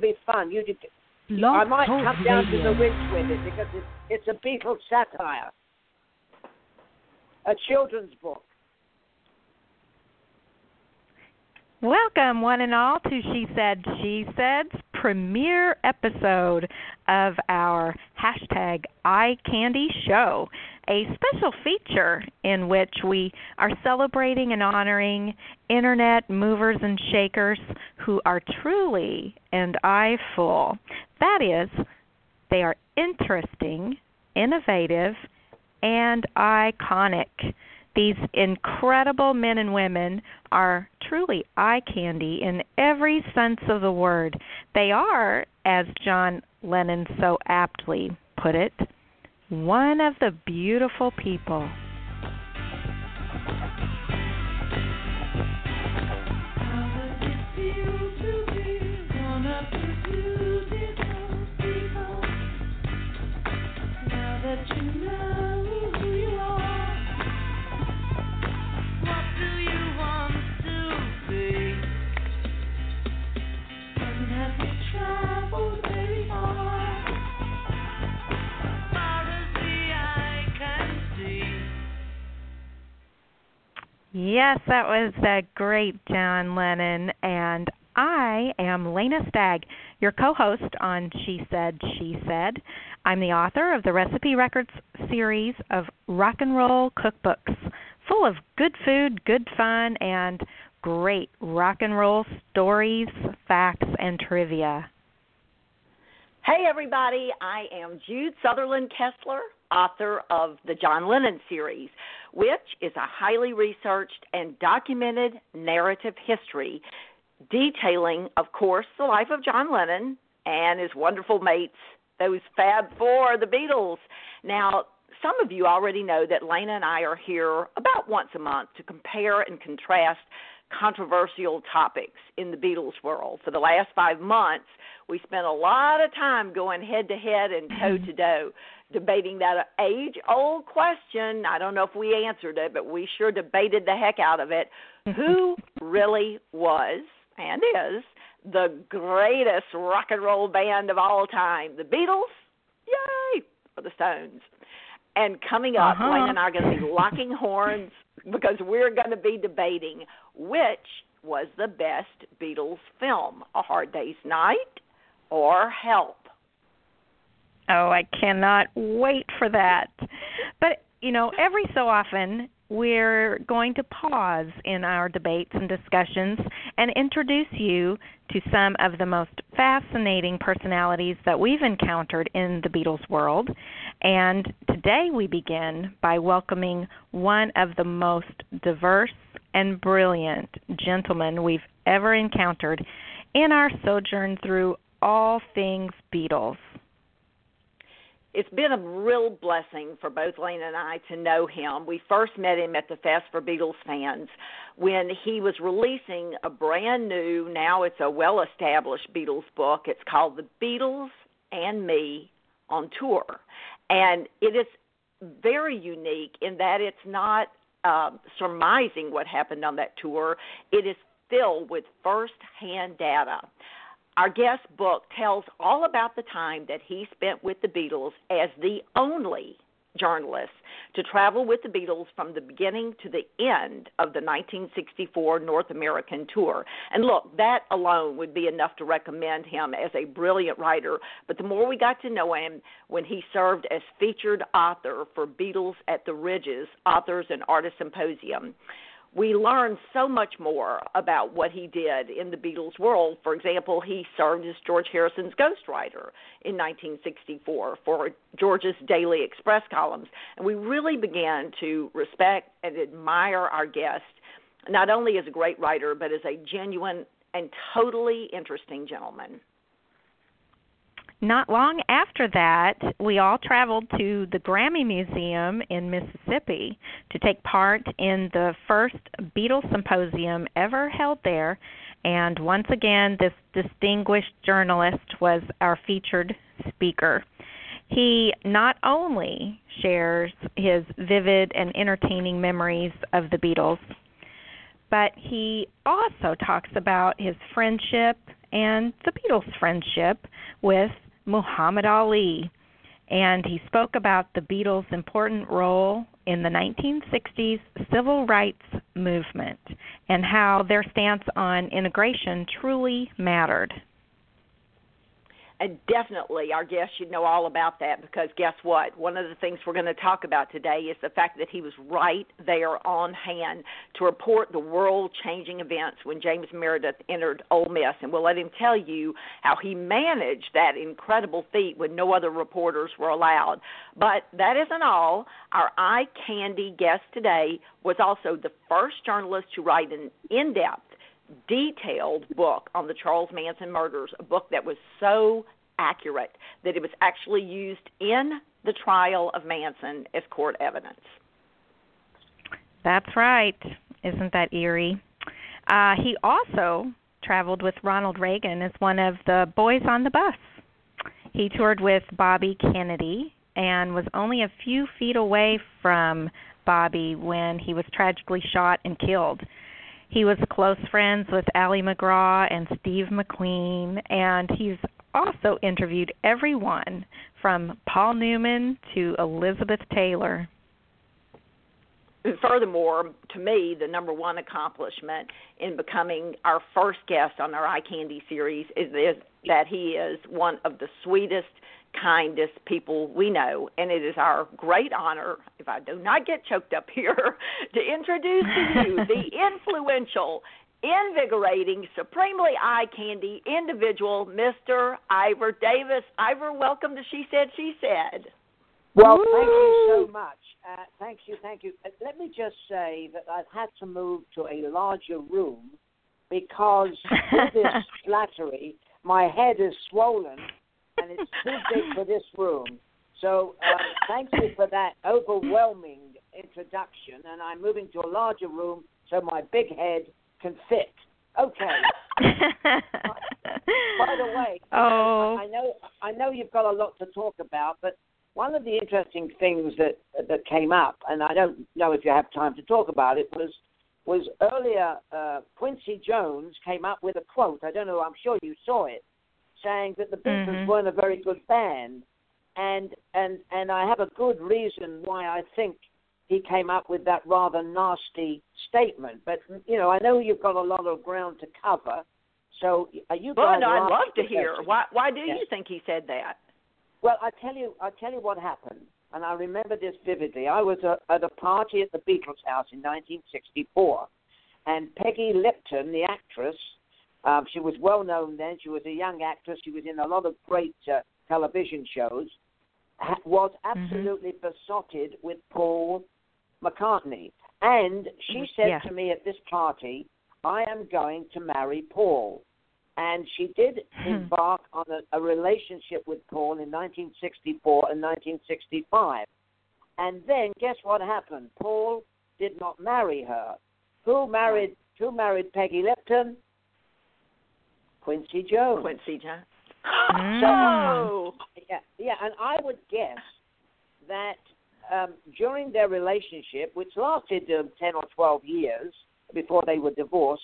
to be fun. You, Blog I might Talk come down Radio. to the ridge with it because it's, it's a Beatles satire, a children's book. Welcome, one and all, to She Said, She Said's premiere episode of our hashtag Eye Candy Show, a special feature in which we are celebrating and honoring internet movers and shakers who are truly and eyeful. That is, they are interesting, innovative, and iconic. These incredible men and women are truly eye candy in every sense of the word. They are, as John Lennon so aptly put it, one of the beautiful people. Yes, that was uh, great, John Lennon. And I am Lanea Stagg, your co host on She Said, She Said. I'm the author of the Recipe Records series of rock and roll cookbooks full of good food, good fun, and great rock and roll stories, facts, and trivia. Hey, everybody, I am Jude Southerland Kessler, author of the John Lennon series, which is a highly researched and documented narrative history detailing, of course, the life of John Lennon and his wonderful mates, those Fab Four, the Beatles. Now, some of you already know that Lanea and I are here about once a month to compare and contrast controversial topics in the Beatles world. For the last five months, we spent a lot of time going head to head and toe to toe debating that age old question. I don't know if we answered it, but we sure debated the heck out of it. Who really was and is the greatest rock and roll band of all time? The Beatles? Yay! Or the Stones? And coming up, Uh-huh. Lane and I are going to be locking horns because we're going to be debating which was the best Beatles film, A Hard Day's Night or Help. Oh, I cannot wait for that. But, you know, every so often we're going to pause in our debates and discussions and introduce you to some of the most fascinating personalities that we've encountered in the Beatles world. And today we begin by welcoming one of the most diverse and brilliant gentlemen we've ever encountered in our sojourn through all things Beatles. It's been a real blessing for both Lane and I to know him. We first met him at the Fest for Beatles fans when he was releasing a brand new, now it's a well established Beatles book. It's called The Beatles and Me on Tour. And it is very unique in that it's not um, surmising what happened on that tour, it is filled with first hand data. Our guest book tells all about the time that he spent with the Beatles as the only journalist to travel with the Beatles from the beginning to the end of the 1964 North American tour. And look, that alone would be enough to recommend him as a brilliant writer. But the more we got to know him when he served as featured author for Beatles at the Ridges Authors and Artists Symposium, we learned so much more about what he did in the Beatles world. For example, he served as George Harrison's ghostwriter in 1964 for George's Daily Express columns. And we really began to respect and admire our guest, not only as a great writer, but as a genuine and totally interesting gentleman. Not long after that, we all traveled to the Grammy Museum in Mississippi to take part in the first Beatles symposium ever held there. And once again, this distinguished journalist was our featured speaker. He not only shares his vivid and entertaining memories of the Beatles, but he also talks about his friendship and the Beatles' friendship with Muhammad Ali. And he spoke about the Beatles' important role in the 1960s civil rights movement and how their stance on integration truly mattered and definitely our guest should know all about that because guess what? One of the things we're going to talk about today is the fact that he was right there on hand to report the world changing events when James Meredith entered Ole Miss. And we'll let him tell you how he managed that incredible feat when no other reporters were allowed. But that isn't all. Our eye candy guest today was also the first journalist to write an in depth detailed book on the Charles Manson murders, a book that was so accurate that it was actually used in the trial of Manson as court evidence. That's right. Isn't that eerie? Uh, he also traveled with Ronald Reagan as one of the boys on the bus. He toured with Bobby Kennedy and was only a few feet away from Bobby when he was tragically shot and killed. He was close friends with Ali MacGraw and Steve McQueen, and he's also interviewed everyone from Paul Newman to Elizabeth Taylor. Furthermore, to me, the number one accomplishment in becoming our first guest on our Eye Candy series is that he is one of the sweetest kindest people we know. And it is our great honor, if I do not get choked up here, to introduce to you the influential, invigorating, supremely eye candy individual, Mr. Ivor Davis. Ivor, welcome to She Said, She Said. Well, thank you so much. Uh, thank you, thank you. Uh, let me just say that I've had to move to a larger room because with this flattery, my head is swollen and it's too big for this room. So uh, thank you for that overwhelming introduction, and I'm moving to a larger room so my big head can fit. Okay. By the way, oh. I know I know you've got a lot to talk about, but one of the interesting things that that came up, and I don't know if you have time to talk about it, was was earlier uh, Quincy Jones came up with a quote. I don't know. I'm sure you saw it saying that the Beatles mm-hmm. weren't a very good band, and and and I have a good reason why I think he came up with that rather nasty statement. But you know, I know you've got a lot of ground to cover. So are you well, no, I'd love to hear. Why why do yes. you think he said that? Well, I tell you, I tell you what happened, and I remember this vividly. I was a, at a party at the Beatles' house in 1964, and Peggy Lipton, the actress, um, she was well known then. She was a young actress. She was in a lot of great uh, television shows. Ha- was mm-hmm. absolutely mm-hmm. besotted with Paul McCartney, and she mm-hmm. said yeah. to me at this party, "I am going to marry Paul." And she did hmm. embark on a, a relationship with Paul in 1964 and 1965. And then guess what happened? Paul did not marry her. Who married? Who married Peggy Lipton? Quincy Jones. Quincy Jones. Mm. So, yeah, yeah, and I would guess that um, during their relationship, which lasted um, 10 or 12 years before they were divorced,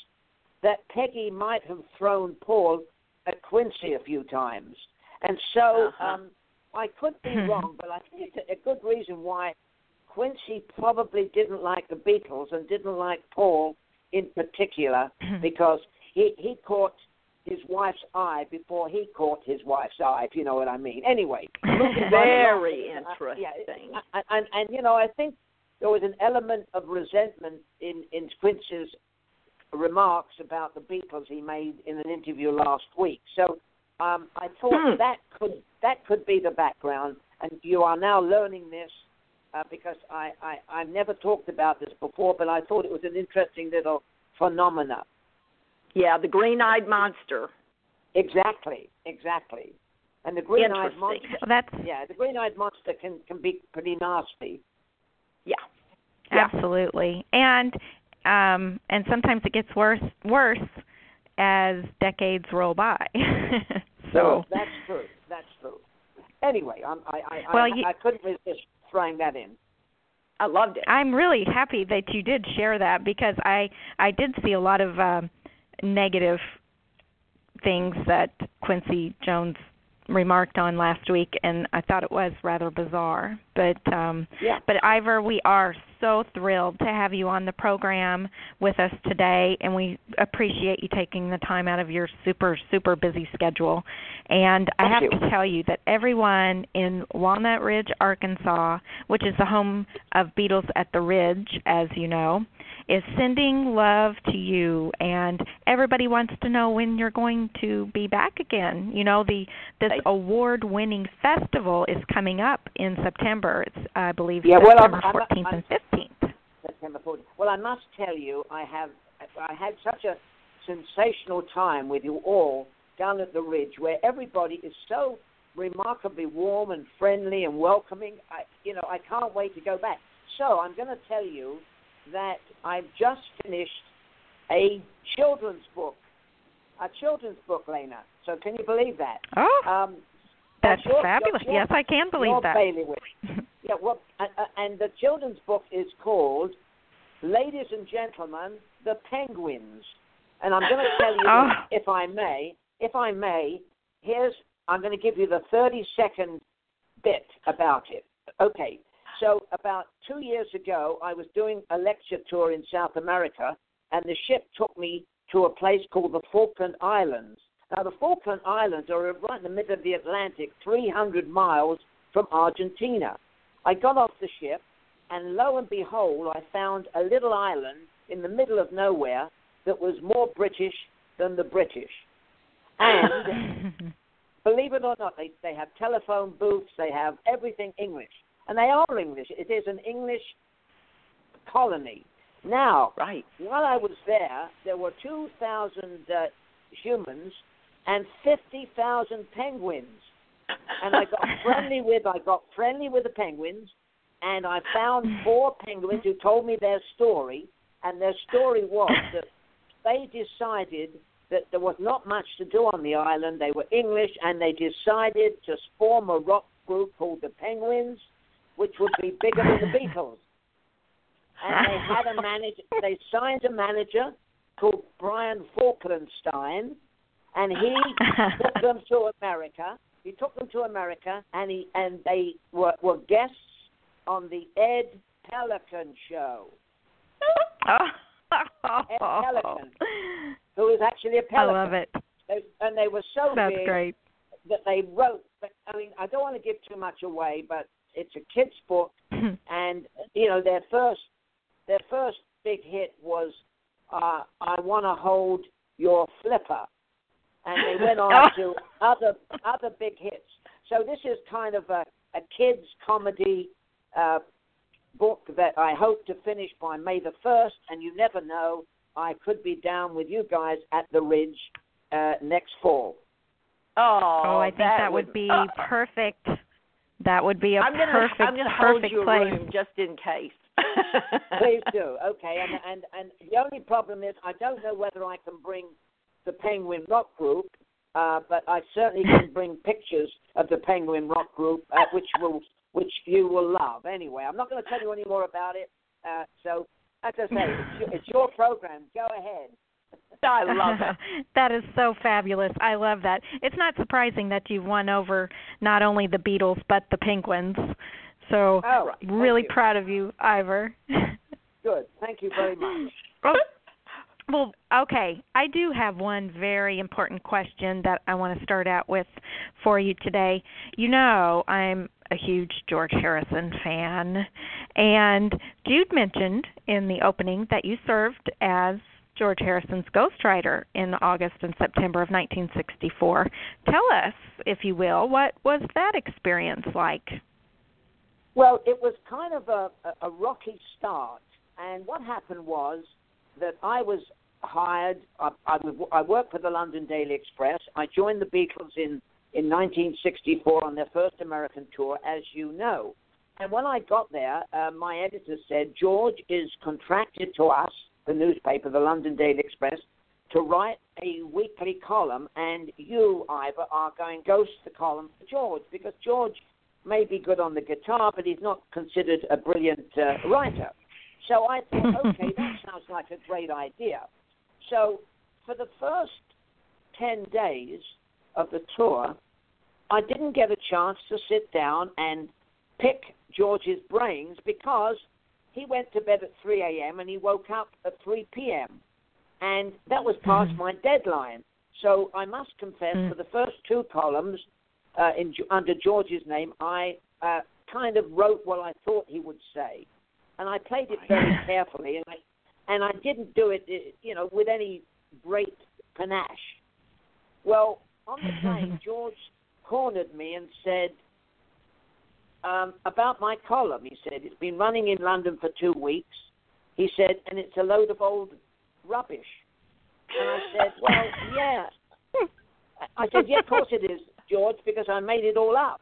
that Peggy might have thrown Paul at Quincy a few times. And so uh-huh. um, I could be wrong, but I think it's a, a good reason why Quincy probably didn't like the Beatles and didn't like Paul in particular because he, he caught his wife's eye before he caught his wife's eye, if you know what I mean. Anyway, very right interesting. Uh, yeah, and, and you know, I think there was an element of resentment in in Quincy's remarks about the Beatles he made in an interview last week. So um, I thought hmm. that could that could be the background, and you are now learning this. Uh, because I, I I've never talked about this before, but I thought it was an interesting little phenomena. Yeah, the green-eyed monster. Exactly, exactly. And the green-eyed monster. That's yeah, the green-eyed monster can can be pretty nasty. Yeah. Absolutely. And um and sometimes it gets worse worse as decades roll by. so that's true. That's true. Anyway, I'm, I I well, I, you, I couldn't resist throwing that in. I loved it. I'm really happy that you did share that because I I did see a lot of um negative things that Quincy Jones remarked on last week and I thought it was rather bizarre. But um yeah. but Ivor, we are so thrilled to have you on the program with us today and we appreciate you taking the time out of your super super busy schedule. And Thank I have you. to tell you that everyone in Walnut Ridge, Arkansas, which is the home of Beatles at the Ridge as you know, is sending love to you and everybody wants to know when you're going to be back again. You know, the this award winning festival is coming up in September. It's I believe Yeah, well, I'm- September I'm- 14th I'm- and 15th. September 14th. Well, I must tell you, I have I had such a sensational time with you all down at the Ridge, where everybody is so remarkably warm and friendly and welcoming. I, you know, I can't wait to go back. So I'm going to tell you that I've just finished a children's book, a children's book, Lanea. So can you believe that? Oh, Um, that's your- fabulous. your- yes, I can believe that. bailiwick. Yeah, well, uh, uh, and the children's book is called Ladies and Gentlemen, the Penguins. And I'm going to tell you, Oh. if I may, if I may, here's, I'm going to give you the 30 second bit about it. Okay, so about two years ago, I was doing a lecture tour in South America, and the ship took me to a place called the Falkland Islands. Now, the Falkland Islands are right in the middle of the Atlantic, 300 miles from Argentina. I got off the ship, and lo and behold, I found a little island in the middle of nowhere that was more British than the British. And believe it or not, they, they have telephone booths, they have everything English. And they are English. It is an English colony. Now, Right. while I was there, there were 2,000 uh, humans and 50,000 penguins. And I got friendly with I got friendly with the penguins, and I found four penguins who told me their story. And their story was that they decided that there was not much to do on the island. They were English, and they decided to form a rock group called the Penguins, which would be bigger than the Beatles. And they had a manager. They signed a manager called Brian Falkenstein, and he took them to America. He took them to America, and he and they were, were guests on the Ed Pelican show. Ed Pelican, who is actually a pelican. I love it. They, and they were so That's big great. that they wrote. But, I mean, I don't want to give too much away, but it's a kids' book, and you know their first their first big hit was uh, "I Want to Hold Your Flipper," and they went on to other other big hits. So this is kind of a, a kids' comedy uh, book that I hope to finish by May the first, and you never know. I could be down with you guys at the Ridge uh, next fall. Oh, Oh, I think that, would be uh, perfect. That would be a I'm gonna, perfect, I'm gonna hold perfect you a place. room just in case. Please do. Okay, and and and the only problem is I don't know whether I can bring the Penguin Rock Group, uh, but I certainly can bring pictures of the Penguin Rock Group, uh, which will which you will love. Anyway, I'm not going to tell you any more about it. Uh, so, as I say, it's your, it's your program. Go ahead. I love it. that is so fabulous. I love that. It's not surprising that you've won over not only the Beatles but the Penguins. So All right. Thank really you. proud of you, Ivor. Good. Thank you very much. Well, okay. I do have one very important question that I want to start out with for you today. You know, I'm a huge George Harrison fan, and Jude mentioned in the opening that you served as George Harrison's ghostwriter in August and September of 1964. Tell us, if you will, what was that experience like? Well, it was kind of a, a rocky start, and what happened was that I was hired. I, I, I worked for the London Daily Express. I joined the Beatles in in 1964 on their first American tour, as you know. And when I got there, uh, my editor said George is contracted to us, the newspaper, the London Daily Express, to write a weekly column, and you, Ivor, are going ghost the column for George because George may be good on the guitar, but he's not considered a brilliant uh, writer. So I thought, okay, that sounds like a great idea. So for the first 10 days of the tour, I didn't get a chance to sit down and pick George's brains because he went to bed at 3 a.m. and he woke up at 3 p.m. And that was past mm-hmm. my deadline. So I must confess, mm-hmm. for the first two columns uh, in, under George's name, I uh, kind of wrote what I thought he would say, and I played it very carefully, and I and I didn't do it, uh, you know, with any great panache. Well, on the plane, George cornered me and said um, about my column. He said it's been running in London for two weeks. He said, and it's a load of old rubbish. And I said, well, yeah. I said, yeah, of course it is, George, because I made it all up.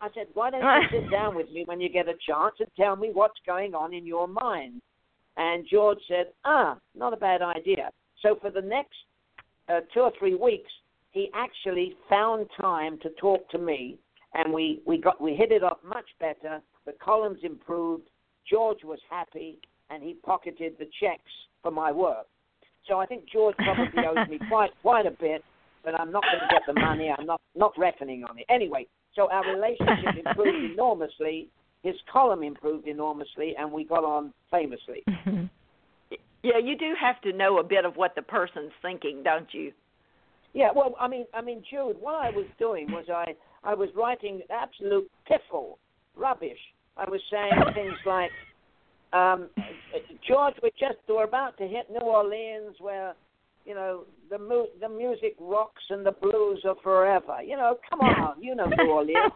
I said, why don't you sit down with me when you get a chance and tell me what's going on in your mind? And George said, ah, not a bad idea. So for the next uh, two or three weeks, he actually found time to talk to me, and we, we got we hit it off much better. The columns improved. George was happy, and he pocketed the checks for my work. So I think George probably owes me quite quite a bit, but I'm not going to get the money. I'm not not reckoning on it anyway. So our relationship improved enormously. His column improved enormously, and we got on famously. Yeah, you do have to know a bit of what the person's thinking, don't you? Yeah, well, I mean, I mean, Jude, what I was doing was I I was writing absolute piffle, rubbish. I was saying things like, um, George, we just we're about to hit New Orleans, where you know the mu- the music rocks and the blues are forever. You know, come on, you know New Orleans.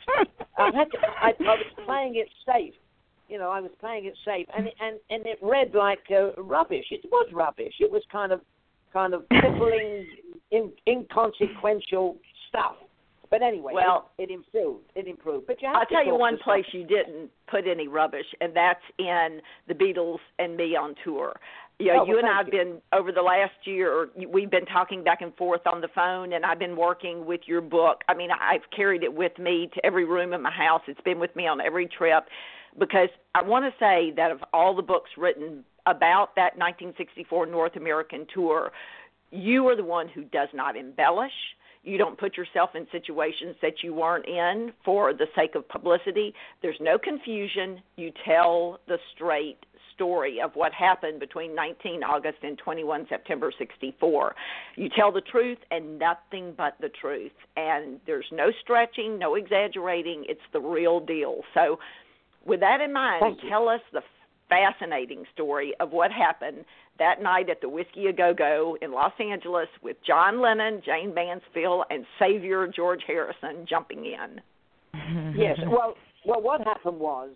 I had to, I, I was playing it safe. You know, I was playing it safe, and it, and and it read like uh, rubbish. It was rubbish. It was kind of kind of piffling, in, inconsequential stuff. But anyway, well, it, it improved. It improved. But you I'll tell you one place stuff. you didn't put any rubbish, and that's in the Beatles and me on tour. Yeah, oh, you well, and I've been over the last year. We've been talking back and forth on the phone, and I've been working with your book. I mean, I've carried it with me to every room in my house. It's been with me on every trip, because I want to say that of all the books written about that 1964 North American tour, you are the one who does not embellish. You don't put yourself in situations that you weren't in for the sake of publicity. There's no confusion. You tell the straight story of what happened between 19 August and 21 September 64. You tell the truth and nothing but the truth. And there's no stretching, no exaggerating. It's the real deal. So, with that in mind, tell us the fascinating story of what happened that night at the Whiskey A Go Go in Los Angeles with John Lennon, Jayne Mansfield, and Savior George Harrison jumping in. yes. Well, well, what happened was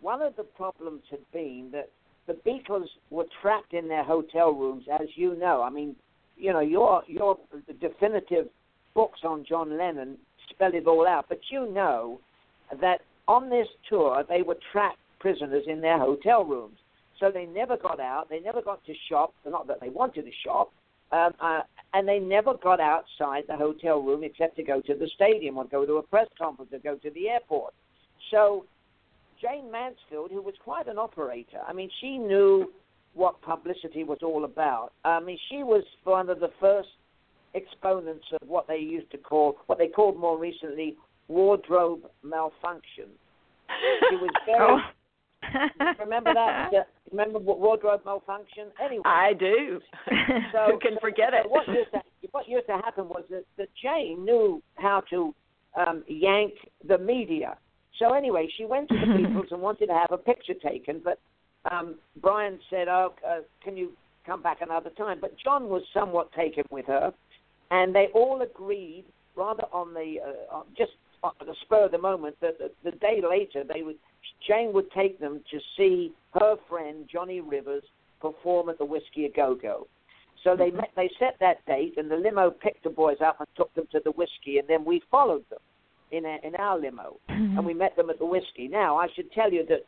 one of the problems had been that the Beatles were trapped in their hotel rooms, as you know. I mean, you know, your your definitive books on John Lennon spell it all out, but you know that on this tour they were trapped prisoners in their hotel rooms. So they never got out. They never got to shop. Not that they wanted to shop. Um, uh, and they never got outside the hotel room except to go to the stadium or go to a press conference or go to the airport. So Jayne Mansfield, who was quite an operator, I mean, she knew what publicity was all about. I mean, she was one of the first exponents of what they used to call, what they called more recently, wardrobe malfunction. She was very. oh remember that? remember what wardrobe malfunction? Anyway, I do. So, Who can so, forget so it? What used, to, what used to happen was that, that Jayne knew how to um, yank the media. So anyway, she went to the Beatles and wanted to have a picture taken, but um, Brian said, "Oh, uh, can you come back another time?" But John was somewhat taken with her, and they all agreed, rather on the uh, just on the spur of the moment, that the, the day later they would Jayne would take them to see her friend Johnny Rivers perform at the Whiskey A Go Go. So they mm-hmm. met, they set that date, and the limo picked the boys up and took them to the whiskey, and then we followed them in a, in our limo, mm-hmm. and we met them at the whiskey. Now I should tell you that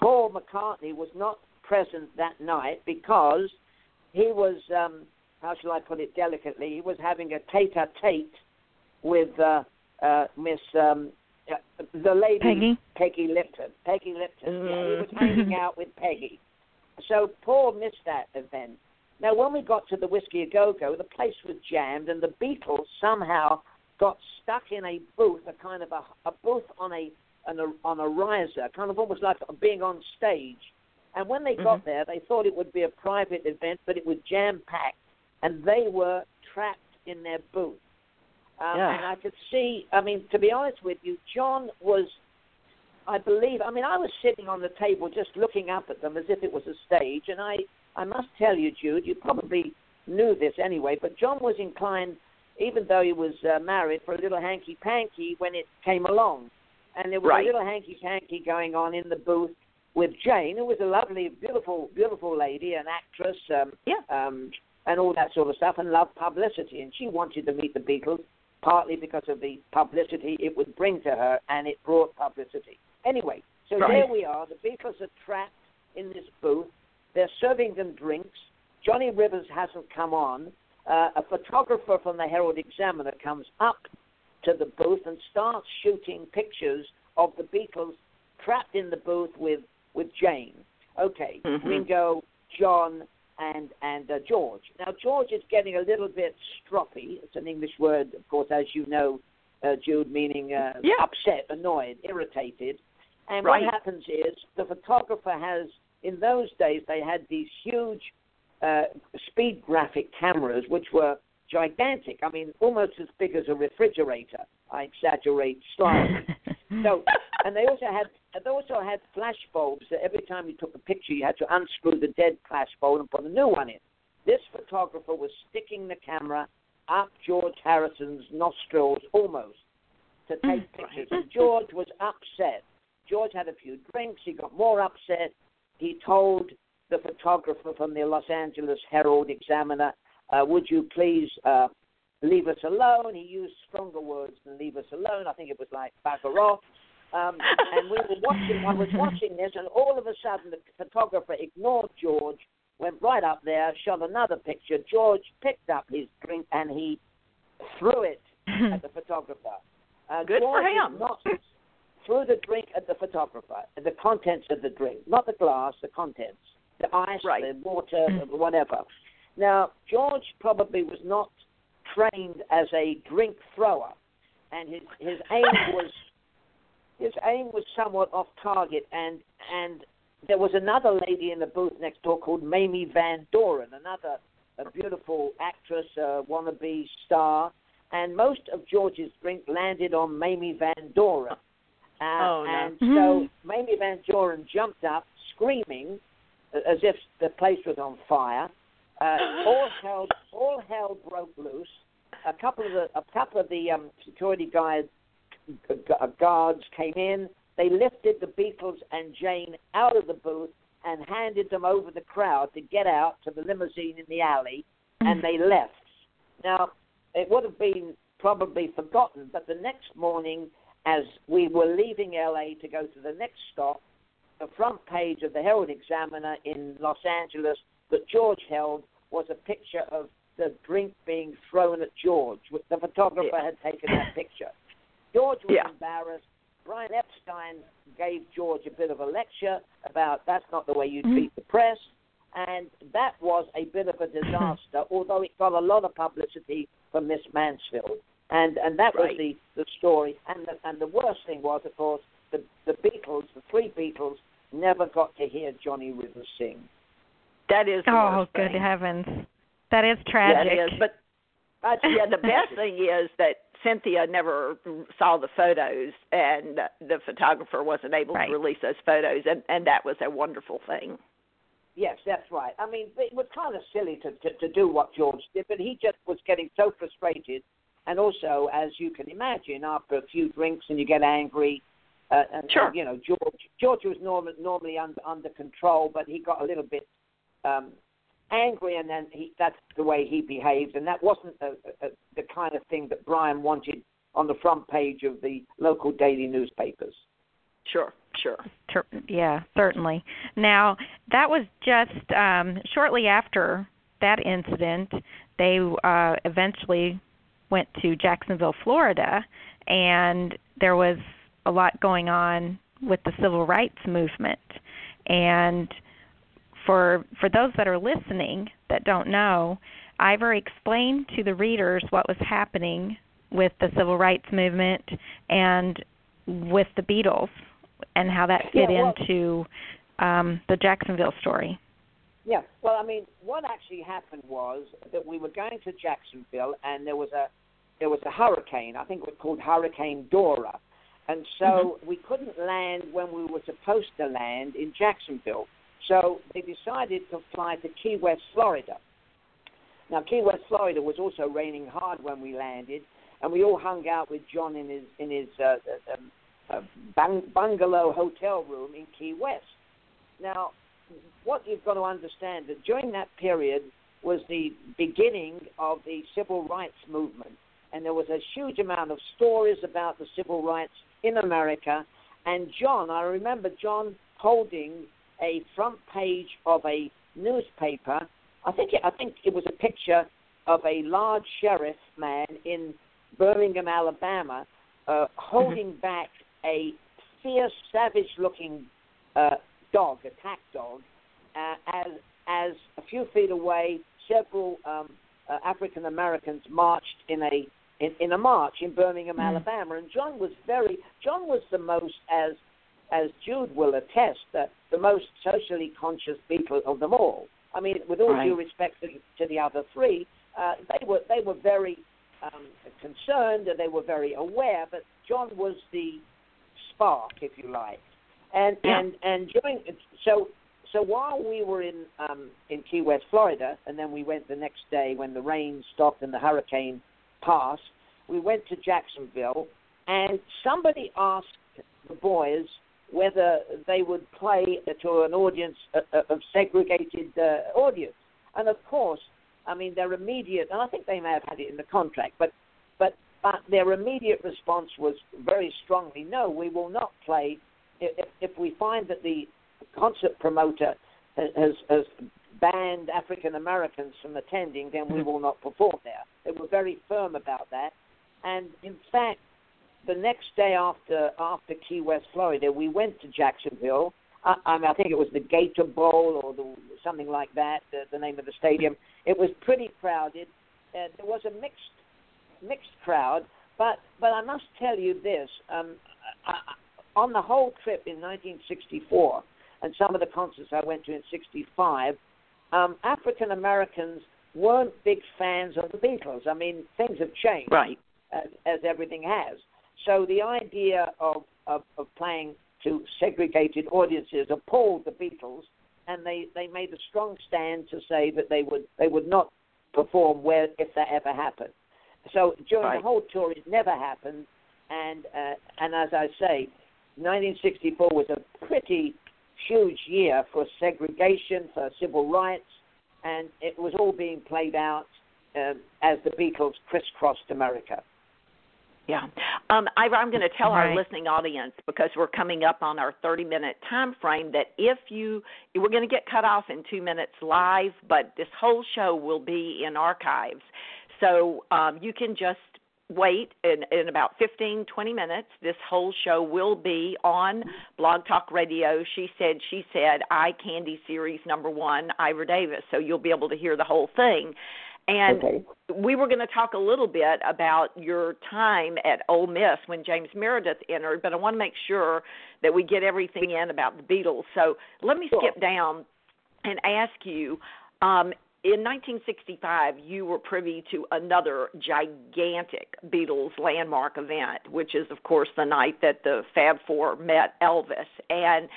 Paul McCartney was not present that night because he was um, how shall I put it delicately? He was having a tete-a-tete with uh, uh, Miss um, the lady Peggy Peggy Lipton. Peggy Lipton. Mm-hmm. Yeah, he was hanging out with Peggy. So Paul missed that event. Now, when we got to the Whiskey A Go Go, the place was jammed, and the Beatles somehow got stuck in a booth, a kind of a, a booth on a, on a on a riser, kind of almost like being on stage. And when they got mm-hmm. there, they thought it would be a private event, but it was jam packed, and they were trapped in their booth. Um, yeah. And I could see, I mean, to be honest with you, John was, I believe, I mean, I was sitting on the table just looking up at them as if it was a stage, and I, I must tell you, Jude, you probably knew this anyway, but John was inclined, even though he was uh, married, for a little hanky panky when it came along. And there was Right. a little hanky panky going on in the booth with Jayne, who was a lovely, beautiful, beautiful lady, an actress, um, Yeah. um, and all that sort of stuff, and loved publicity. And she wanted to meet the Beatles, partly because of the publicity it would bring to her, and it brought publicity. Anyway, so Right. there we are. The Beatles are trapped in this booth. They're serving them drinks. Johnny Rivers hasn't come on. Uh, a photographer from the Herald Examiner comes up to the booth and starts shooting pictures of the Beatles trapped in the booth with, with Jayne. Okay, Mhm. Ringo, John, and and uh, George. Now George is getting a little bit stroppy. It's an English word, of course, as you know, uh, Jude, meaning uh, Yeah. upset, annoyed, irritated. And Right. what happens is the photographer has, in those days, they had these huge uh, speed graphic cameras, which were gigantic. I mean, almost as big as a refrigerator. I exaggerate slightly. so, and they also had they also had flash bulbs that every time you took a picture, you had to unscrew the dead flash bulb and put a new one in. This photographer was sticking the camera up George Harrison's nostrils almost to take pictures. And George was upset. George had a few drinks. He got more upset. He told the photographer from the Los Angeles Herald Examiner, uh, "Would you please uh, leave us alone?" He used stronger words than "leave us alone." I think it was like "bugger off." Um, and we were watching. I was watching this, and all of a sudden, the photographer ignored George, went right up there, shot another picture. George picked up his drink and he threw it at the photographer. Uh, Good for George is him. Not, threw the drink at the photographer, the contents of the drink, not the glass, the contents, the ice, Right. the water, whatever. Now, George probably was not trained as a drink thrower, and his his aim was his aim was somewhat off target, and and there was another lady in the booth next door called Mamie Van Doren, another a beautiful actress, a wannabe star, and most of George's drink landed on Mamie Van Doren. Uh, Oh, no. And so Mamie Van Doren jumped up, screaming, as if the place was on fire. Uh, all hell, all hell broke loose. A couple of the, a couple of the um, security guys, gu- gu- guards came in. They lifted the Beatles and Jayne out of the booth and handed them over the crowd to get out to the limousine in the alley, and they left. Now, it would have been probably forgotten, but the next morning, as we were leaving LA to go to the next stop, the front page of the Herald Examiner in Los Angeles that George held was a picture of the drink being thrown at George. The photographer Yeah. had taken that picture. George was Yeah. embarrassed. Brian Epstein gave George a bit of a lecture about that's not the way you Mhm. treat the press, and that was a bit of a disaster. although it got a lot of publicity from Miss Mansfield, and and that was the the story. And the and the worst thing was, of course, the the Beatles, the three Beatles, never got to hear Johnny Rivers sing. That is the Oh, good thing. heavens. That is Yeah, tragic. it is. But uh, yeah, the best thing is that Cynthia never saw the photos, and the photographer wasn't able Right. to release those photos, and and that was a wonderful thing. Yes, that's right. I mean, it was kind of silly to, to, to do what George did, but he just was getting so frustrated. And also, as you can imagine, after a few drinks and you get angry, uh, and, Sure. and, you know, George George was norm- normally under, under control, but he got a little bit um, angry, and then he, that's the way he behaved, and that wasn't a, a, a, the kind of thing that Brian wanted on the front page of the local daily newspapers. Sure, sure. Yeah, certainly. Now, that was just um, shortly after that incident. They uh, eventually went to Jacksonville, Florida, and there was a lot going on with the civil rights movement. And for for those that are listening that don't know, Ivor explained to the readers what was happening with the civil rights movement and with the Beatles and how that fit yeah, well, into um, the Jacksonville story. Yeah, well, I mean, what actually happened was that we were going to Jacksonville, and there was a there was a hurricane. I think it was called Hurricane Dora, and so mm-hmm. we couldn't land when we were supposed to land in Jacksonville. So they decided to fly to Key West, Florida. Now, Key West, Florida was also raining hard when we landed, and we all hung out with John in his in his uh, uh, um, uh, bang, bungalow hotel room in Key West. Now, what you've got to understand that during that period was the beginning of the civil rights movement, and there was a huge amount of stories about the civil rights in America. And John, I remember John holding a front page of a newspaper. I think it, I think it was a picture of a large sheriff man in Birmingham, Alabama, uh, holding mm-hmm. back a fierce, savage-looking uh, dog, attack dog, uh, as as a few feet away, several um, uh, African Americans marched in a in, in a march in Birmingham, mm. Alabama, and John was very John was the most as as Jude will attest, the, the most socially conscious Beatle of them all. I mean, with all right. due respect to, to the other three, uh, they were they were very um, concerned and they were very aware, but John was the spark, if you like. And yeah. and and during so so while we were in um, in Key West, Florida, and then we went the next day when the rain stopped and the hurricane passed, we went to Jacksonville, and somebody asked the boys whether they would play to an audience of segregated uh, audience, and of course, I mean their immediate, and I think they may have had it in the contract, but but but their immediate response was very strongly, no, we will not play. If, if we find that the concert promoter has, has banned African Americans from attending, then we will not perform there. They were very firm about that. And in fact, the next day after after Key West, Florida, we went to Jacksonville. I, I, mean, I think it was the Gator Bowl or the, something like that, the, the name of the stadium. It was pretty crowded. Uh, there was a mixed mixed crowd, but but I must tell you this: um, I, on the whole trip in 1964 and some of the concerts I went to in 65, um, African Americans weren't big fans of the Beatles. I mean, things have changed, right? As, as everything has. So the idea of, of, of playing to segregated audiences appalled the Beatles, and they, they made a strong stand to say that they would they would not perform where if that ever happened. So during right. the whole tour, it never happened, and uh, and as I say, 1964 was a pretty huge year for segregation, for civil rights, and it was all being played out uh, as the Beatles crisscrossed America. Yeah. Um, I, I'm going to tell right. our listening audience because we're coming up on our 30 minute time frame that if you, we're going to get cut off in two minutes live, but this whole show will be in archives. So um, you can just wait in, in about 15, 20 minutes. This whole show will be on Blog Talk Radio. She said, she said, Eye Candy Series number one, Ivor Davis. So you'll be able to hear the whole thing. And okay. we were going to talk a little bit about your time at Ole Miss when James Meredith entered, but I want to make sure that we get everything in about the Beatles. So let me sure. skip down and ask you um, in 1965, you were privy to another gigantic Beatles landmark event, which is, of course, the night that the Fab Four met Elvis. And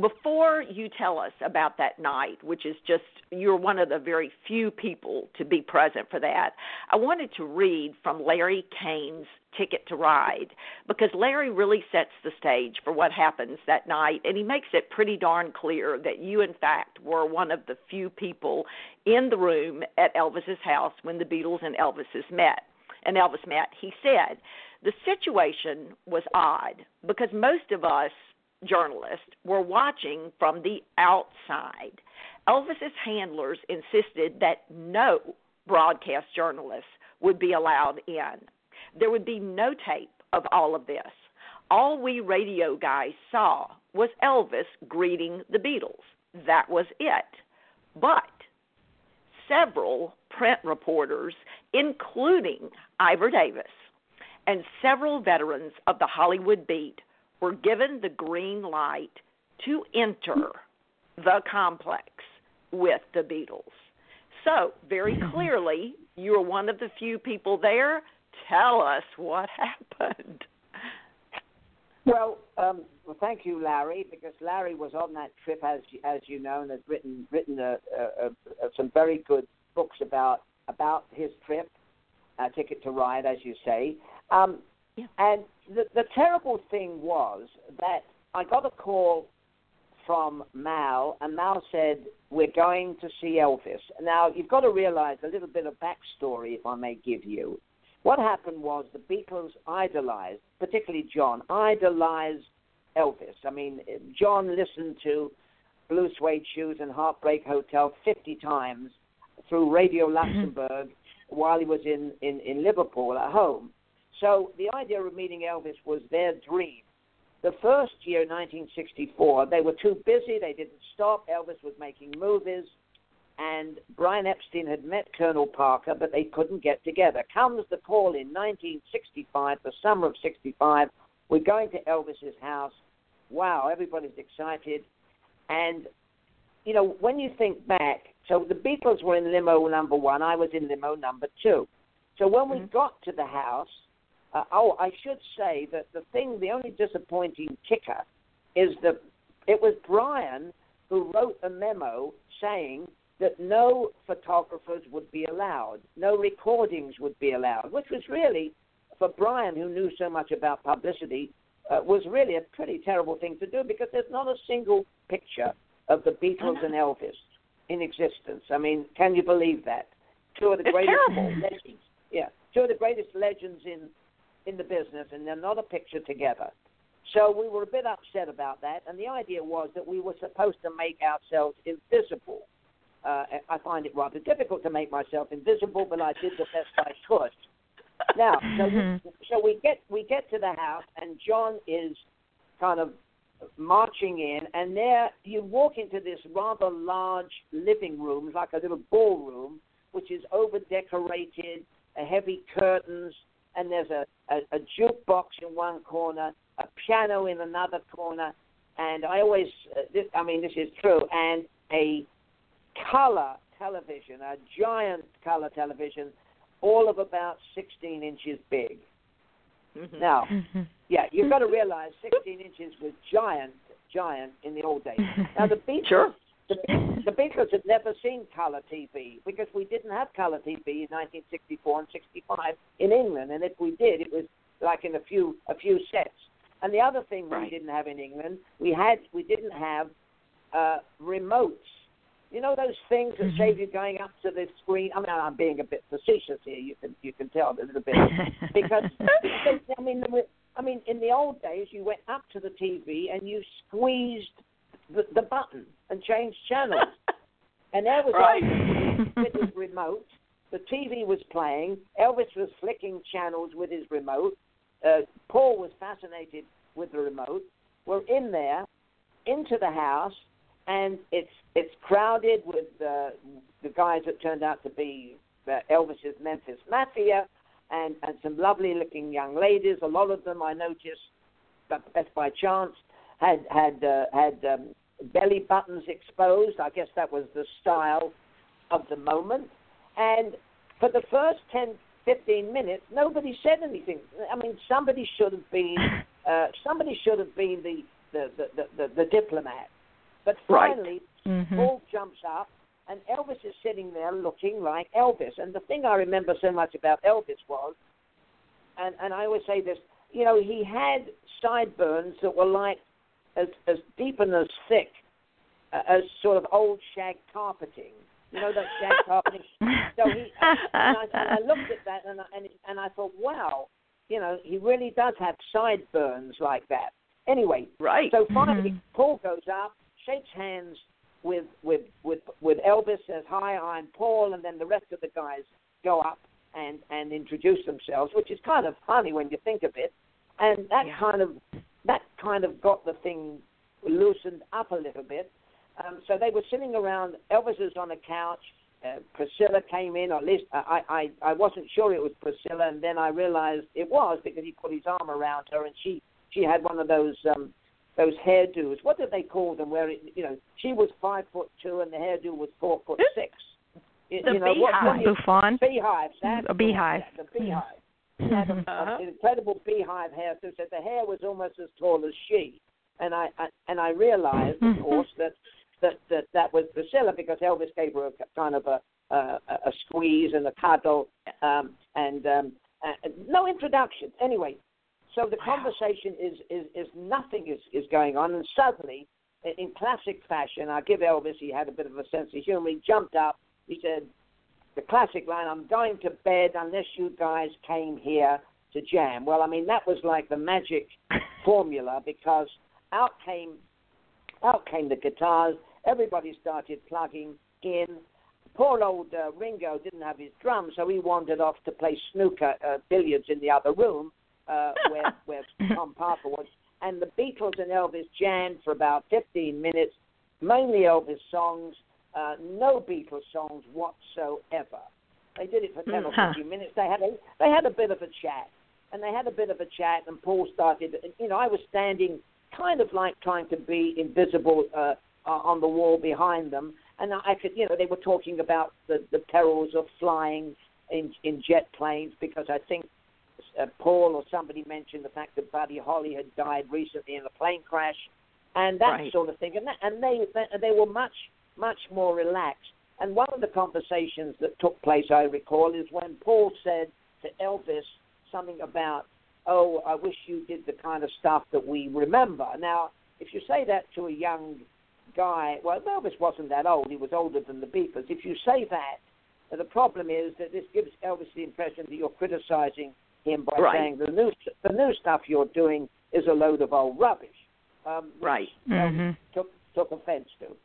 before you tell us about that night, which is just you're one of the very few people to be present for that, I wanted to read from Larry Kane's Ticket to Ride because Larry really sets the stage for what happens that night, and he makes it pretty darn clear that you, in fact, were one of the few people in the room at Elvis's house when the Beatles and Elvis's met. And Elvis met. He said the situation was odd because most of us journalists were watching from the outside. Elvis's handlers insisted that no broadcast journalists would be allowed in. There would be no tape of all of this. All we radio guys saw was Elvis greeting the Beatles. That was it. But several print reporters, including Ivor Davis, and several veterans of the Hollywood beat were given the green light to enter the complex with the Beatles. So, very clearly, you were one of the few people there. Tell us what happened. Well, um, well, thank you, Larry, because Larry was on that trip, as as you know, and has written written a, a, a, some very good books about about his trip, uh, Ticket to Ride, as you say. Um, yeah. And the the terrible thing was that I got a call from Mal, and Mal said we're going to see Elvis. Now you've got to realize a little bit of backstory, if I may give you. What happened was the Beatles idolized, particularly John, idolized Elvis. I mean, John listened to Blue Suede Shoes and Heartbreak Hotel 50 times through Radio mm-hmm. Luxembourg while he was in, in, in Liverpool at home. So the idea of meeting Elvis was their dream. The first year, 1964, they were too busy. They didn't stop. Elvis was making movies and Brian Epstein had met Colonel Parker, but they couldn't get together. Comes the call in 1965, the summer of 65. We're going to Elvis's house. Wow, everybody's excited. And, you know, when you think back, so the Beatles were in limo number one, I was in limo number two. So when we mm-hmm. got to the house, uh, oh, I should say that the thing, the only disappointing kicker is that it was Brian who wrote a memo saying that no photographers would be allowed, no recordings would be allowed, which was really, for Brian, who knew so much about publicity, uh, was really a pretty terrible thing to do because there's not a single picture of the Beatles and Elvis in existence. I mean, can you believe that? Two of the it's greatest terrible. legends. Yeah, two of the greatest legends in in the business, and they're not a picture together. So we were a bit upset about that, and the idea was that we were supposed to make ourselves invisible uh, I find it rather difficult to make myself invisible, but I did the best I could. Now, so we, mm-hmm. so we get we get to the house, and John is kind of marching in, and there you walk into this rather large living room, like a little ballroom, which is over decorated, heavy curtains, and there's a, a, a jukebox in one corner, a piano in another corner, and I always, uh, this, I mean, this is true, and a color television, a giant color television, all of about 16 inches big. Mm-hmm. Now, mm-hmm. yeah, you've got to realize 16 inches was giant, giant in the old days. Now the Beatles, sure. The, the Beatles had never seen color TV because we didn't have color TV in 1964 and 65 in England, and if we did, it was like in a few a few sets. And the other thing right. we didn't have in England, we had we didn't have uh, remotes you know those things that mm-hmm. save you going up to the screen. I mean, I'm being a bit facetious here. You can you can tell a little bit because, because I mean, I mean, in the old days, you went up to the TV and you squeezed the, the button and change channels. And there was right. Elvis with his remote. The TV was playing. Elvis was flicking channels with his remote. Uh, Paul was fascinated with the remote. We're in there, into the house and it's it's crowded with uh, the guys that turned out to be uh, Elvis's Memphis Mafia, and and some lovely looking young ladies. A lot of them I noticed, but best by chance, had had uh, had um, belly buttons exposed. I guess that was the style of the moment. And for the first 10, 15 minutes, nobody said anything. I mean, somebody should have been uh, somebody should have been the the, the, the, the, the diplomat but finally, right. mm-hmm. Paul jumps up, and Elvis is sitting there looking like Elvis. And the thing I remember so much about Elvis was, and, and I always say this, you know, he had sideburns that were like as, as deep and as thick uh, as sort of old shag carpeting. You know that shag carpeting. So he, I, I looked at that and I, and, and I thought, wow, you know, he really does have sideburns like that. Anyway, right. So finally, mm-hmm. Paul goes up shakes hands with with with with Elvis, says hi, I'm Paul, and then the rest of the guys go up and and introduce themselves, which is kind of funny when you think of it, and that yeah. kind of that kind of got the thing loosened up a little bit. Um, so they were sitting around. Elvis is on a couch. uh, Priscilla came in, or at least I, I I wasn't sure it was Priscilla, and then I realized it was because he put his arm around her, and she she had one of those um, those hairdos. What did they call them? Where it, you know she was five foot two, and the hairdo was four foot six. The you know, beehive. What, what Bouffant. beehives. That's A beehive. The, one, yeah, the beehive. She had a, Uh-huh. an incredible beehive hair. So said the hair was almost as tall as she. And I, I and I realized, of course, that that that that was Priscilla because Elvis gave her a kind of a a, a squeeze and a cuddle, um, and um, uh, no introduction. Anyway, so the conversation is is is nothing is is going on, and suddenly, in, in classic fashion, I give Elvis. He had a bit of a sense of humor. He jumped up. He said, "The classic line: I'm going to bed unless you guys came here to jam." Well, I mean that was like the magic formula because out came out came the guitars. Everybody started plugging in. Poor old uh, Ringo didn't have his drum, so he wandered off to play snooker uh, billiards in the other room uh, where where Tom Parker was. And the Beatles and Elvis jammed for about 15 minutes, mainly Elvis songs, uh, no Beatles songs whatsoever. They did it for 10 or 15 minutes. They had a they had a bit of a chat, and they had a bit of a chat. And Paul started. You know, I was standing kind of like trying to be invisible uh, uh, on the wall behind them, and I could, you know, they were talking about the the perils of flying in in jet planes because I think uh, Paul or somebody mentioned the fact that Buddy Holly had died recently in a plane crash, and that Right. sort of thing. And that, and they- they were much much more relaxed. And one of the conversations that took place, I recall, is when Paul said to Elvis something about, "Oh, I wish you did the kind of stuff that we remember." Now, if you say that to a young guy, well, Elvis wasn't that old; he was older than the Beatles. If you say that, the problem is that this gives Elvis the impression that you're criticizing him by Right. saying the new the new stuff you're doing is a load of old rubbish. Um, Right. Elvis Mhm. took took offense to.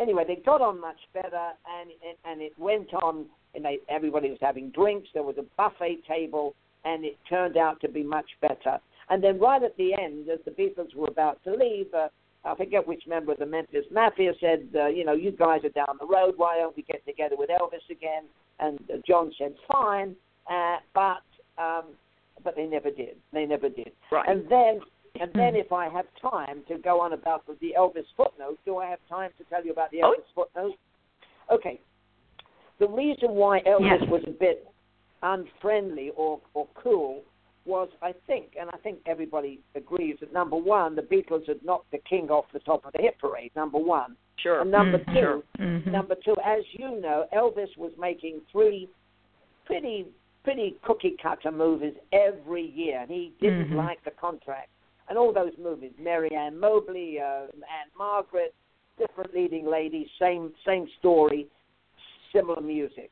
Anyway, they got on much better, and and, and it went on. And they, everybody was having drinks. There was a buffet table, and it turned out to be much better. And then right at the end, as the Beatles were about to leave, uh, I forget which member of the Memphis Mafia said, uh, "You know, you guys are down the road. Why don't we get together with Elvis again?" And uh, John said, "Fine," uh, but um, but they never did. They never did. Right. And then, and then, if I have time to go on about the, the Elvis footnote, do I have time to tell you about the Oh. Elvis footnote? Okay. The reason why Elvis Yes. was a bit unfriendly or or cool was, I think, and I think everybody agrees that number one, the Beatles had knocked the king off the top of the hit parade. Number one, Sure. and number Mhm. two, Sure. Mhm. Number two, as you know, Elvis was making three pretty pretty cookie cutter movies every year, and he didn't Mhm. like the contract. And all those movies, Mary Ann Mobley, uh, Ann-Margret, different leading ladies, same same story, similar music.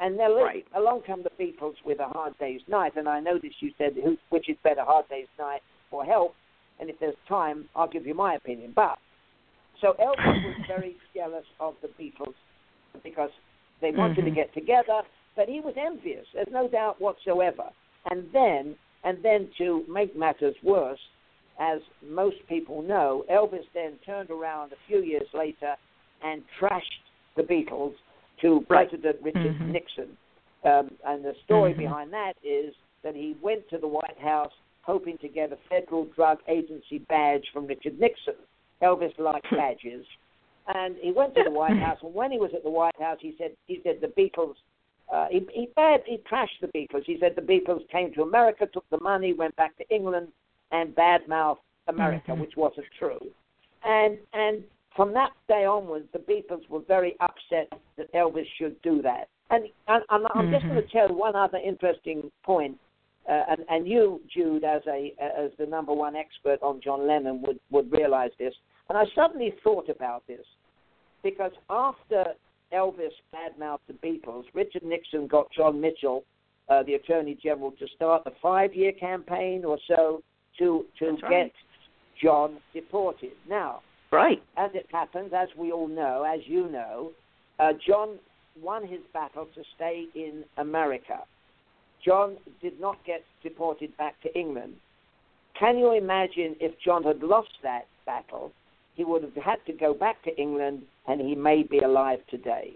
And then Right. along come the Beatles with A Hard Day's Night, and I noticed you said who, which is better, Hard Day's Night or Help, and if there's time, I'll give you my opinion. But so Elvis was very jealous of the Beatles because they wanted to Mhm. get together, but he was envious. There's no doubt whatsoever. And then, and then to make matters worse, as most people know, Elvis then turned around a few years later and trashed the Beatles to Right. President Richard Mhm. Nixon. Um, and the story Mhm. behind that is that he went to the White House hoping to get a federal drug agency badge from Richard Nixon. Elvis liked badges, and he went to the White House. And when he was at the White House, he said he said the Beatles. Uh, he he, bad, he trashed the Beatles. He said the Beatles came to America, took the money, went back to England, and badmouthed America, Mhm. which wasn't true. And and from that day onwards, the Beatles were very upset that Elvis should do that. And, and, and I'm just Mhm. going to tell one other interesting point. Uh, and, and you, Jude, as a as the number one expert on John Lennon, would would realize this. And I suddenly thought about this because after Elvis badmouthed the Beatles, Richard Nixon got John Mitchell, uh, the Attorney General, to start a five-year campaign or so to to That's get right. John deported. Now, Right. as it happens, as we all know, as you know, uh, John won his battle to stay in America. John did not get deported back to England. Can you imagine if John had lost that battle? He would have had to go back to England, and he may be alive today.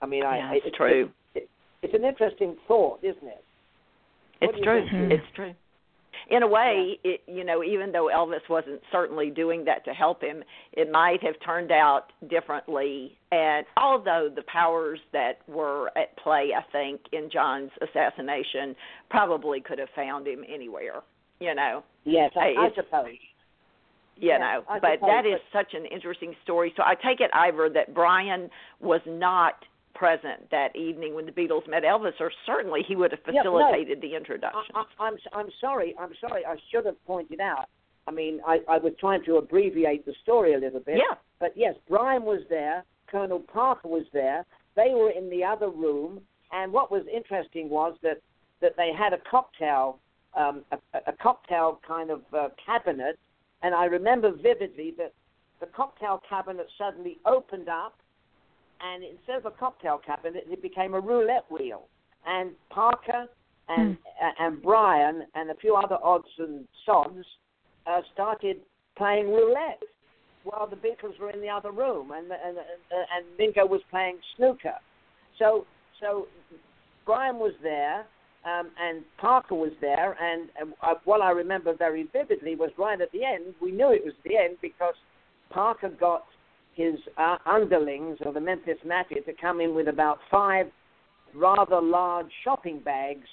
I mean, yeah, I it's it, true. It, it, it's an interesting thought, isn't it? What it's true. It's true. In a way, yeah. it you know, even though Elvis wasn't certainly doing that to help him, it might have turned out differently. And although the powers that were at play, I think, in John's assassination, probably could have found him anywhere. You know. Yes, I, I suppose you yeah, know but that is such an interesting story so i take it ivor that brian was not present that evening when the beatles met elvis or certainly he would have facilitated yeah, no, the introduction. I, i'm i'm sorry i'm sorry i should have pointed out i mean i i was trying to abbreviate the story a little bit. Yeah. But yes brian was there colonel parker was there they were in the other room and what was interesting was that that they had a cocktail um, a, a cocktail kind of uh, cabinet and I remember vividly that the cocktail cabinet suddenly opened up, and instead of a cocktail cabinet, it became a roulette wheel. And Parker and mm. uh, and Brian and a few other odds and sods uh, started playing roulette while the Beatles were in the other room, and and and Ringo was playing snooker. So so Brian was there, um, and Parker was there, and uh, what I remember very vividly was right at the end. We knew it was the end because Parker got his uh, underlings or the Memphis Mafia to come in with about five rather large shopping bags,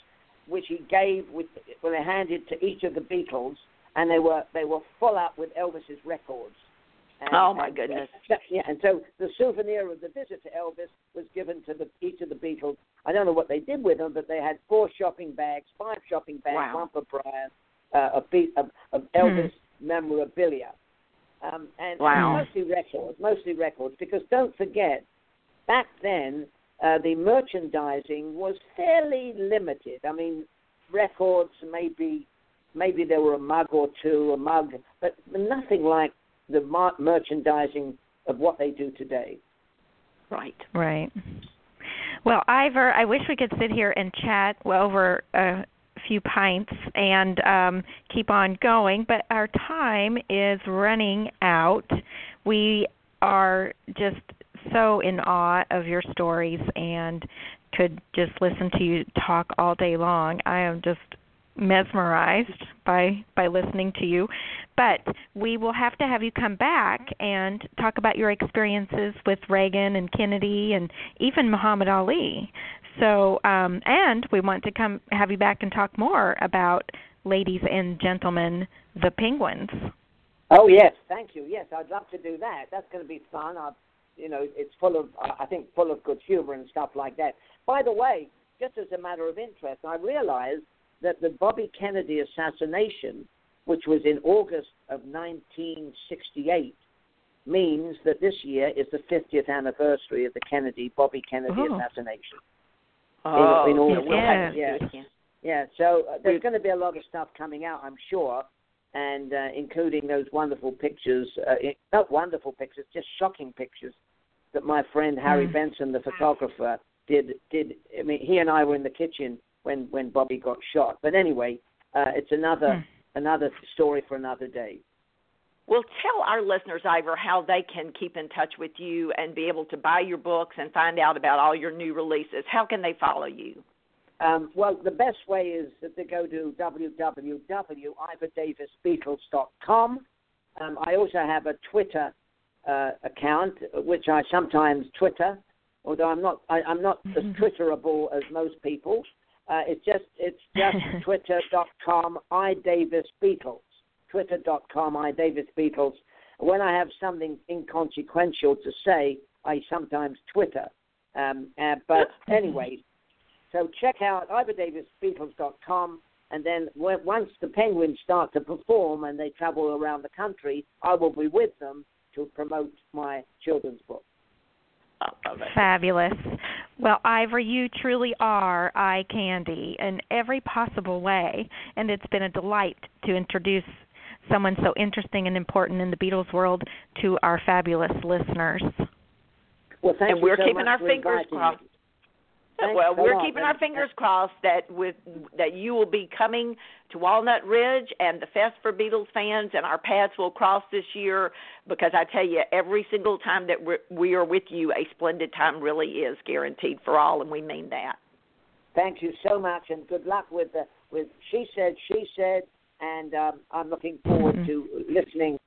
which he gave with when they handed to each of the Beatles, and they were they were full up with Elvis's records. And, oh my and, goodness! yeah, and so the souvenir of the visit to Elvis was given to the, each of the Beatles. I don't know what they did with them, but they had four shopping bags, five shopping bags, wow. one for Brian, uh, a beat of, of Elvis hmm. memorabilia, um, and, wow. and mostly records, mostly records. Because don't forget, back then uh, the merchandising was fairly limited. I mean, records maybe maybe there were a mug or two, a mug, but nothing like the merchandising of what they do today. Right. Right. Well, Ivor, I wish we could sit here and chat well, over a few pints and um, keep on going, but our time is running out. We are just so in awe of your stories and could just listen to you talk all day long. I am just mesmerized by by listening to you. But we will have to have you come back and talk about your experiences with Reagan and Kennedy and even Muhammad Ali. So um and we want to come have you back and talk more about ladies and gentlemen the penguins. Oh yes. Thank you. Yes i'd love to do that. That's going to be fun. I you know it's full of i think full of good humor and stuff like that. By the way just as a matter of interest i realized that the Bobby Kennedy assassination, which was in August of 1968, means that this year is the 50th anniversary of the Kennedy Bobby Kennedy oh. assassination. Oh, in, in August. yeah. yeah. Yeah, so uh, there's going to be a lot of stuff coming out, I'm sure, and uh, including those wonderful pictures, uh, not wonderful pictures, just shocking pictures that my friend Harry mm. Benson, the photographer, did. Did I mean he and I were in the kitchen when when Bobby got shot. But anyway, uh, it's another hmm. another story for another day. Well, tell our listeners, Ivor, how they can keep in touch with you and be able to buy your books and find out about all your new releases. How can they follow you? Um, well, the best way is that they go to www.ivordavisbeatles.com. Um, I also have a Twitter uh, account, which I sometimes Twitter, although I'm not I, am not as Twitterable as most people. Uh, it's just it's just twitter.com i Davis Beatles. Twitter.com i Davis Beatles. When I have something inconsequential to say, I sometimes Twitter. Um, uh, but anyway, so check out ivordavisbeatles.com, and then when, once the Penguins start to perform and they travel around the country, I will be with them to promote my children's book. Fabulous. Well, Ivor, you truly are eye candy in every possible way, and it's been a delight to introduce someone so interesting and important in the Beatles world to our fabulous listeners. Well, thank and you we're so keeping our fingers crossed. Well, we're keeping our fingers crossed that with that you will be coming to Walnut Ridge and the Fest for Beatles fans and our paths will cross this year because I tell you every single time that we're, we are with you a splendid time really is guaranteed for all and we mean that. Thank you so much and good luck with the with she said she said and um, I'm looking forward mm-hmm. to listening